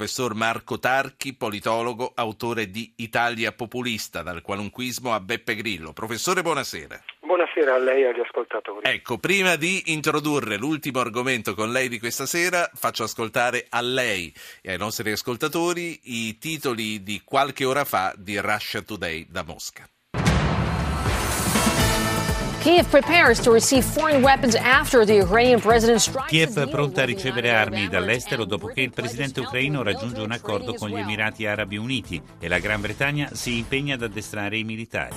professor Marco Tarchi, politologo, autore di Italia Populista, dal qualunquismo a Beppe Grillo. Professore, buonasera. Buonasera a lei e agli ascoltatori. Ecco, prima di introdurre l'ultimo argomento con lei di questa sera, faccio ascoltare a lei e ai nostri ascoltatori i titoli di qualche ora fa di Russia Today da Mosca. Kiev pronta a ricevere armi dall'estero dopo che il presidente ucraino raggiunge un accordo con gli Emirati Arabi Uniti e la Gran Bretagna si impegna ad addestrare i militari.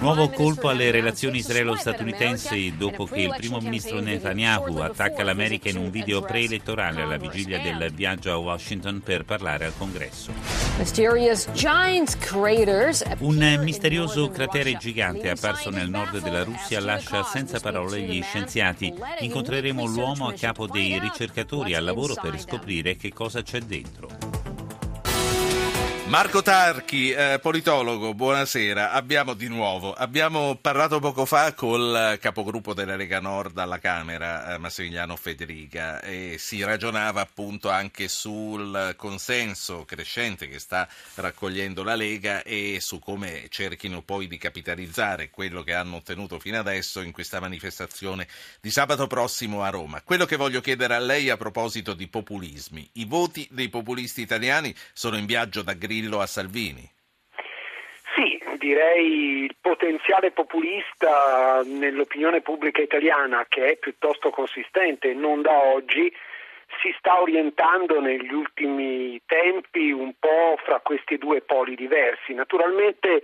Nuovo colpo alle relazioni israelo-statunitensi dopo che il primo ministro Netanyahu attacca l'America in un video preelettorale alla vigilia del viaggio a Washington per parlare al Congresso. Un misterioso cratere gigante apparso nel nord della Russia lascia senza parole gli scienziati. Incontreremo l'uomo a capo dei ricercatori al lavoro per scoprire che cosa c'è dentro. Marco Tarchi, eh, politologo, buonasera. Abbiamo di nuovo, abbiamo parlato poco fa col capogruppo della Lega Nord alla Camera, eh, Massimiliano Federica, e si ragionava appunto anche sul consenso crescente che sta raccogliendo la Lega e su come cerchino poi di capitalizzare quello che hanno ottenuto fino adesso in questa manifestazione di sabato prossimo a Roma. Quello che voglio chiedere a lei a proposito di populismi. I voti dei populisti italiani sono in viaggio da Grillo Grillo a Salvini? Sì, direi il potenziale populista nell'opinione pubblica italiana, che è piuttosto consistente, non da oggi, si sta orientando negli ultimi tempi un po' fra questi due poli diversi. Naturalmente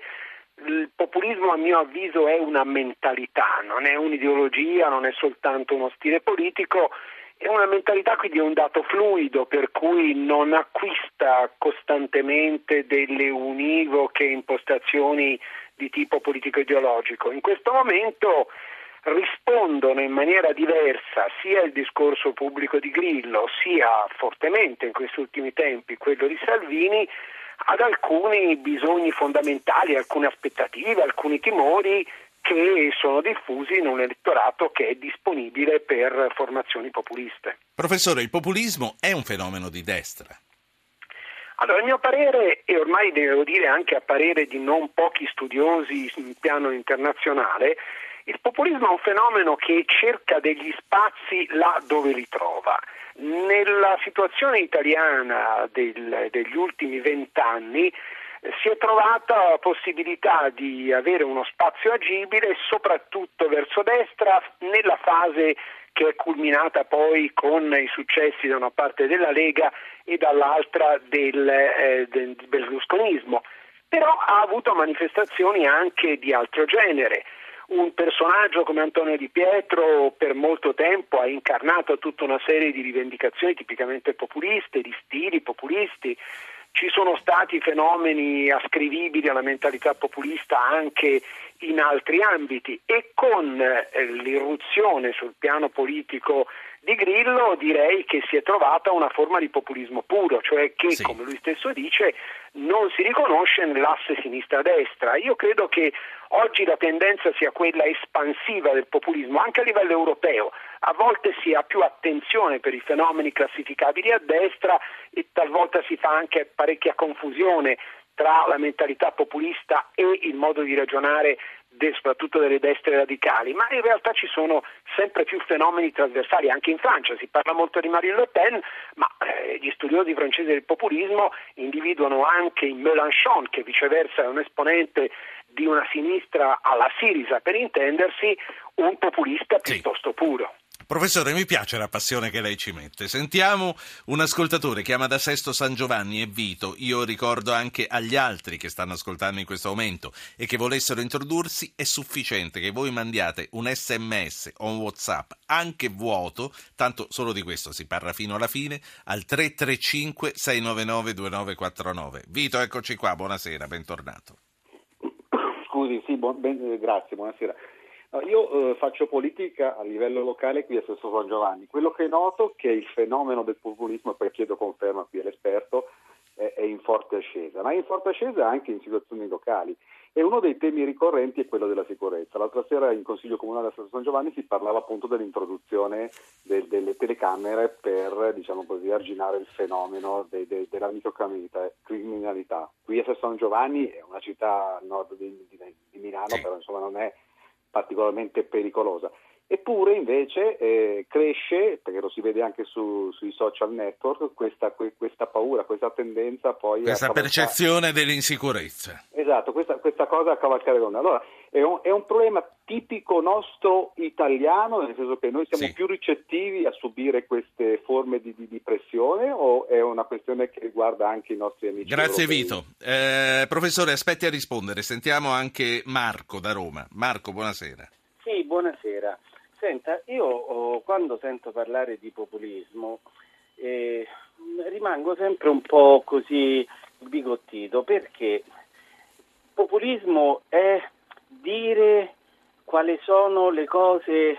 il populismo a mio avviso è una mentalità, non è un'ideologia, non è soltanto uno stile politico è una mentalità quindi un dato fluido per cui non acquista costantemente delle univoche impostazioni di tipo politico-ideologico. In questo momento rispondono in maniera diversa sia il discorso pubblico di Grillo sia fortemente in questi ultimi tempi quello di Salvini ad alcuni bisogni fondamentali, alcune aspettative, alcuni timori che sono diffusi in un elettorato che è disponibile per formazioni populiste. Professore, il populismo è un fenomeno di destra? Allora, il mio parere, e ormai devo dire anche a parere di non pochi studiosi in piano internazionale, il populismo è un fenomeno che cerca degli spazi là dove li trova. Nella situazione italiana del, degli ultimi vent'anni si è trovata la possibilità di avere uno spazio agibile soprattutto verso destra nella fase che è culminata poi con i successi da una parte della Lega e dall'altra del, eh, del berlusconismo, però ha avuto manifestazioni anche di altro genere. Un personaggio come Antonio Di Pietro per molto tempo ha incarnato tutta una serie di rivendicazioni tipicamente populiste, di stili populisti, ci sono stati fenomeni ascrivibili alla mentalità populista anche in altri ambiti e con eh, l'irruzione sul piano politico di Grillo direi che si è trovata una forma di populismo puro, cioè che, sì. come lui stesso dice, non si riconosce nell'asse sinistra-destra. Io credo che oggi la tendenza sia quella espansiva del populismo, anche a livello europeo. A volte si ha più attenzione per i fenomeni classificabili a destra e talvolta si fa anche parecchia confusione tra la mentalità populista e il modo di ragionare soprattutto delle destre radicali, ma in realtà ci sono sempre più fenomeni trasversali, anche in Francia si parla molto di Marine Le Pen, ma eh, gli studiosi francesi del populismo individuano anche in Mélenchon, che viceversa è un esponente di una sinistra alla Sirisa, per intendersi, un populista piuttosto puro. Professore, mi piace la passione che lei ci mette. Sentiamo un ascoltatore, chiama da Sesto San Giovanni, è Vito. Io ricordo anche agli altri che stanno ascoltando in questo momento e che volessero introdursi, è sufficiente che voi mandiate un sms o un whatsapp, anche vuoto, tanto solo di questo si parla fino alla fine, al 335 699 2949. Vito, eccoci qua, buonasera, bentornato. Scusi, sì, buon, ben, grazie, buonasera. Io eh, faccio politica a livello locale qui a Sesto San Giovanni. Quello che noto è che il fenomeno del populismo, e poi chiedo conferma qui all'esperto, è, è in forte ascesa, ma è in forte ascesa anche in situazioni locali. E uno dei temi ricorrenti è quello della sicurezza. L'altra sera in Consiglio Comunale a San Giovanni si parlava appunto dell'introduzione del, delle telecamere per diciamo così, arginare il fenomeno de, de, della microcriminalità. Qui a San Giovanni è una città a nord di, di, di Milano, però insomma non è particolarmente pericolosa. Eppure invece eh, cresce, perché lo si vede anche su, sui social network, questa, questa, paura, questa tendenza poi questa percezione dell'insicurezza. Esatto, questa, questa cosa a cavalcare l'onda. Allora, è un, è un, problema tipico nostro italiano, nel senso che noi siamo sì. più ricettivi a subire queste forme di, di, di, pressione o è una questione che riguarda anche i nostri amici Grazie europei? Vito. Eh, professore, aspetti a rispondere. Sentiamo anche Marco da Roma. Marco, buonasera. Sì, buonasera. Senta, io oh, quando sento parlare di populismo eh, rimango sempre un po' così bigottito perché populismo è quali sono le cose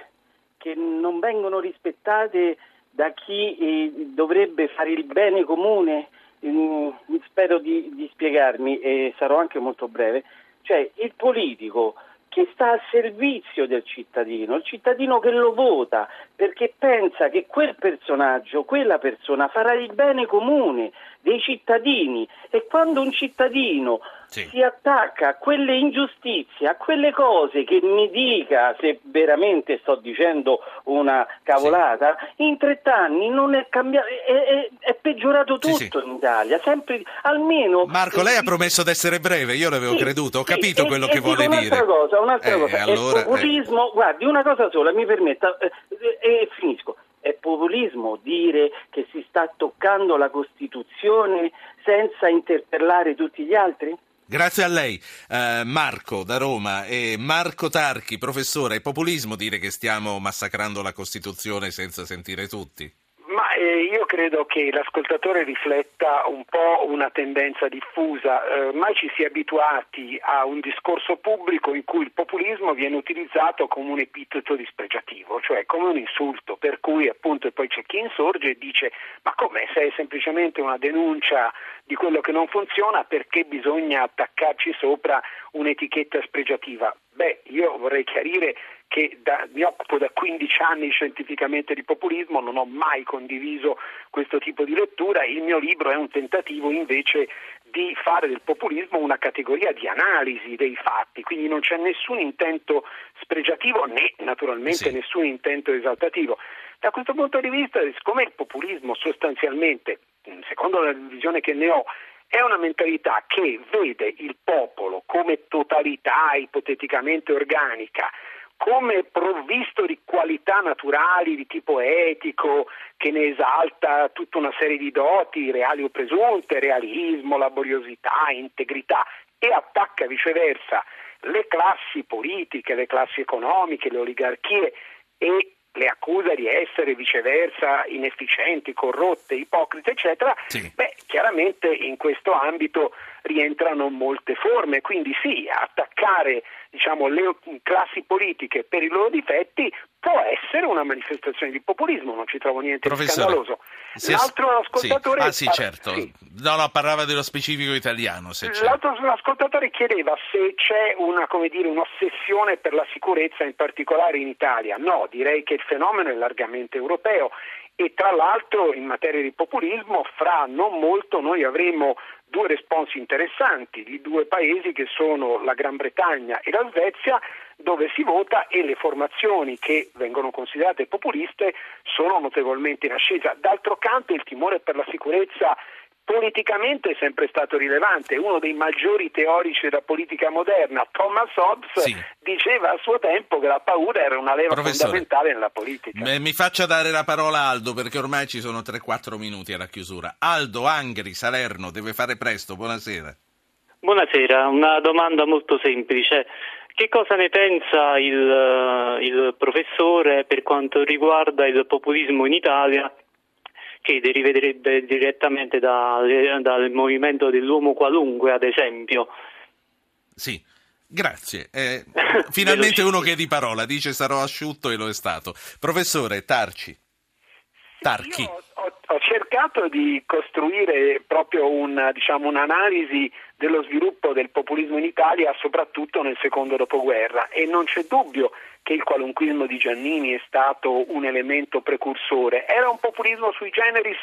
che non vengono rispettate da chi eh, dovrebbe fare il bene comune. Mm, spero di, di spiegarmi e sarò anche molto breve. Cioè il politico che sta a servizio del cittadino, il cittadino che lo vota perché pensa che quel personaggio, quella persona farà il bene comune dei cittadini e quando un cittadino sì. si attacca a quelle ingiustizie, a quelle cose che mi dica se veramente sto dicendo una cavolata, sì. in trent'anni non è cambiato, è, è, è peggiorato tutto sì, in Italia, sempre almeno... Marco, lei ha promesso di essere breve, io l'avevo creduto, ho capito quello e, che e vuole un'altra dire. Cosa, un'altra eh, cosa, allora, populismo, eh. guardi, una cosa sola, mi permetta, eh, e finisco. È populismo dire che si sta toccando la Costituzione senza interpellare tutti gli altri? Grazie a lei, eh, Marco da Roma e Marco Tarchi, professore. È populismo dire che stiamo massacrando la Costituzione senza sentire tutti? Eh, io credo che l'ascoltatore rifletta un po' una tendenza diffusa. Eh, ormai ci si è abituati a un discorso pubblico in cui il populismo viene utilizzato come un epiteto dispregiativo, cioè come un insulto, per cui appunto poi c'è chi insorge e dice ma come se è semplicemente una denuncia di quello che non funziona perché bisogna attaccarci sopra un'etichetta spregiativa? Beh, io vorrei chiarire che da, mi occupo da 15 anni scientificamente di populismo, non ho mai condiviso questo tipo di lettura, il mio libro è un tentativo invece di fare del populismo una categoria di analisi dei fatti, quindi non c'è nessun intento spregiativo né naturalmente sì. nessun intento esaltativo. Da questo punto di vista, siccome il populismo sostanzialmente, secondo la visione che ne ho, è una mentalità che vede il popolo come totalità ipoteticamente organica, come provvisto di qualità naturali di tipo etico, che ne esalta tutta una serie di doti, reali o presunte, realismo, laboriosità, integrità, e attacca viceversa le classi politiche, le classi economiche, le oligarchie e le accusa di essere viceversa inefficienti, corrotte, ipocrite, eccetera, sì. beh, chiaramente in questo ambito rientrano molte forme, quindi sì, attaccare diciamo, le classi politiche per i loro difetti può essere una manifestazione di populismo, non ci trovo niente Professore, di scandaloso. L'altro ascoltatore... Sì. Ah sì, certo. Sì. No, no, parlava dello specifico italiano. L'altro ascoltatore chiedeva se c'è una, dire, un'ossessione per la sicurezza, in particolare in Italia. No, direi che il fenomeno è largamente europeo e tra l'altro in materia di populismo fra non molto noi avremo due responsi interessanti di due paesi che sono la Gran Bretagna e la Svezia dove si vota e le formazioni che vengono considerate populiste sono notevolmente in ascesa. D'altro canto il timore per la sicurezza politicamente è sempre stato rilevante. Uno dei maggiori teorici della politica moderna, Thomas Hobbes, sì. diceva a suo tempo che la paura era una leva Professore, fondamentale nella politica. Mi faccia dare la parola a Aldo perché ormai ci sono 3-4 minuti alla chiusura. Aldo, Angri, Salerno, deve fare presto. Buonasera. Buonasera, una domanda molto semplice. Che cosa ne pensa il, il professore per quanto riguarda il populismo in Italia che deriverebbe direttamente da, dal movimento dell'uomo qualunque, ad esempio. Sì. Grazie. Eh, finalmente uno che è di parola dice sarò asciutto e lo è stato. Professore Tarci. Tarchi. Io ho, cercato di costruire proprio un, diciamo, un'analisi dello sviluppo del populismo in Italia, soprattutto nel secondo dopoguerra, e non c'è dubbio che il qualunquismo di Giannini è stato un elemento precursore. Era un populismo sui generis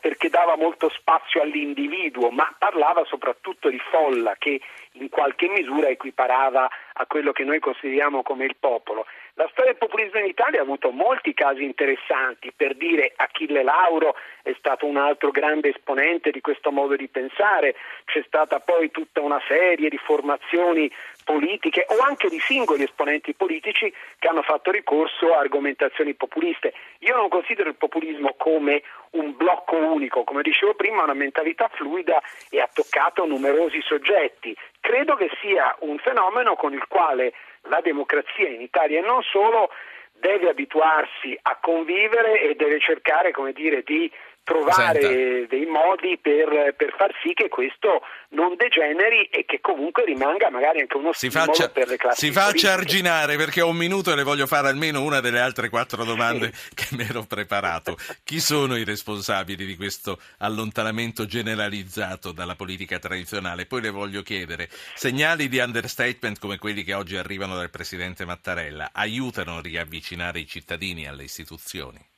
perché dava molto spazio all'individuo, ma parlava soprattutto di folla che in qualche misura equiparava a quello che noi consideriamo come il popolo. La storia del populismo in Italia ha avuto molti casi interessanti, per dire Achille Lauro è stato un altro grande esponente di questo modo di pensare, c'è stata poi tutta una serie di formazioni politiche o anche di singoli esponenti politici che hanno fatto ricorso a argomentazioni populiste. Io non considero il populismo come un blocco unico, come dicevo prima, una mentalità fluida e ha toccato numerosi soggetti. Credo che sia un fenomeno con il quale la democrazia in Italia e non solo deve abituarsi a convivere e deve cercare, come dire, di trovare Senta. dei modi per, per, far sì che questo non degeneri e che comunque rimanga magari anche uno si faccia, per le classi Si faccia arginare perché ho un minuto e le voglio fare almeno una delle altre quattro domande sì. che mi ero preparato. Chi sono i responsabili di questo allontanamento generalizzato dalla politica tradizionale? Poi le voglio chiedere, segnali di understatement come quelli che oggi arrivano dal Presidente Mattarella aiutano a riavvicinare i cittadini alle istituzioni?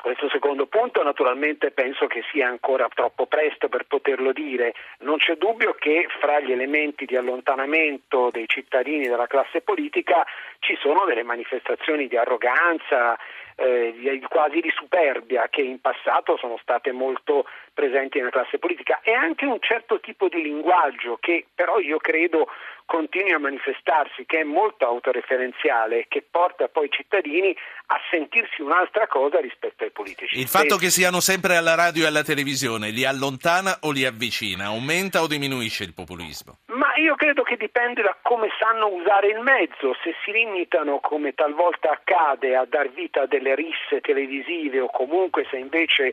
Questo secondo punto naturalmente penso che sia ancora troppo presto per poterlo dire. Non c'è dubbio che fra gli elementi di allontanamento dei cittadini dalla classe politica ci sono delle manifestazioni di arroganza, eh, quasi di superbia che in passato sono state molto presenti nella classe politica e anche un certo tipo di linguaggio che però io credo continui a manifestarsi, che è molto autoreferenziale, che porta poi i cittadini a sentirsi un'altra cosa rispetto ai politici. Il fatto che siano sempre alla radio e alla televisione li allontana o li avvicina? Aumenta o diminuisce il populismo? Io credo che dipende da come sanno usare il mezzo, se si limitano come talvolta accade a dar vita a delle risse televisive o comunque se invece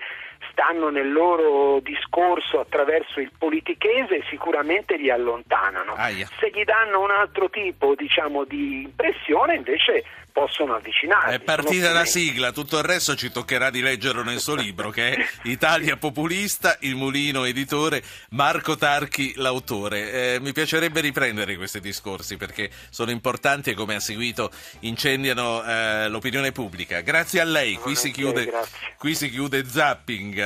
stanno nel loro discorso attraverso il politichese sicuramente li allontanano. Aia. Se gli danno un altro tipo diciamo, di impressione invece possono avvicinarsi. È partita la sigla, tutto il resto ci toccherà di leggerlo nel suo libro che è Italia Populista, il mulino editore, Marco Tarchi l'autore. Eh, mi piacerebbe riprendere questi discorsi perché sono importanti e come ha seguito incendiano eh, l'opinione pubblica. Grazie a lei, qui si, chiude, qui si chiude Zapping.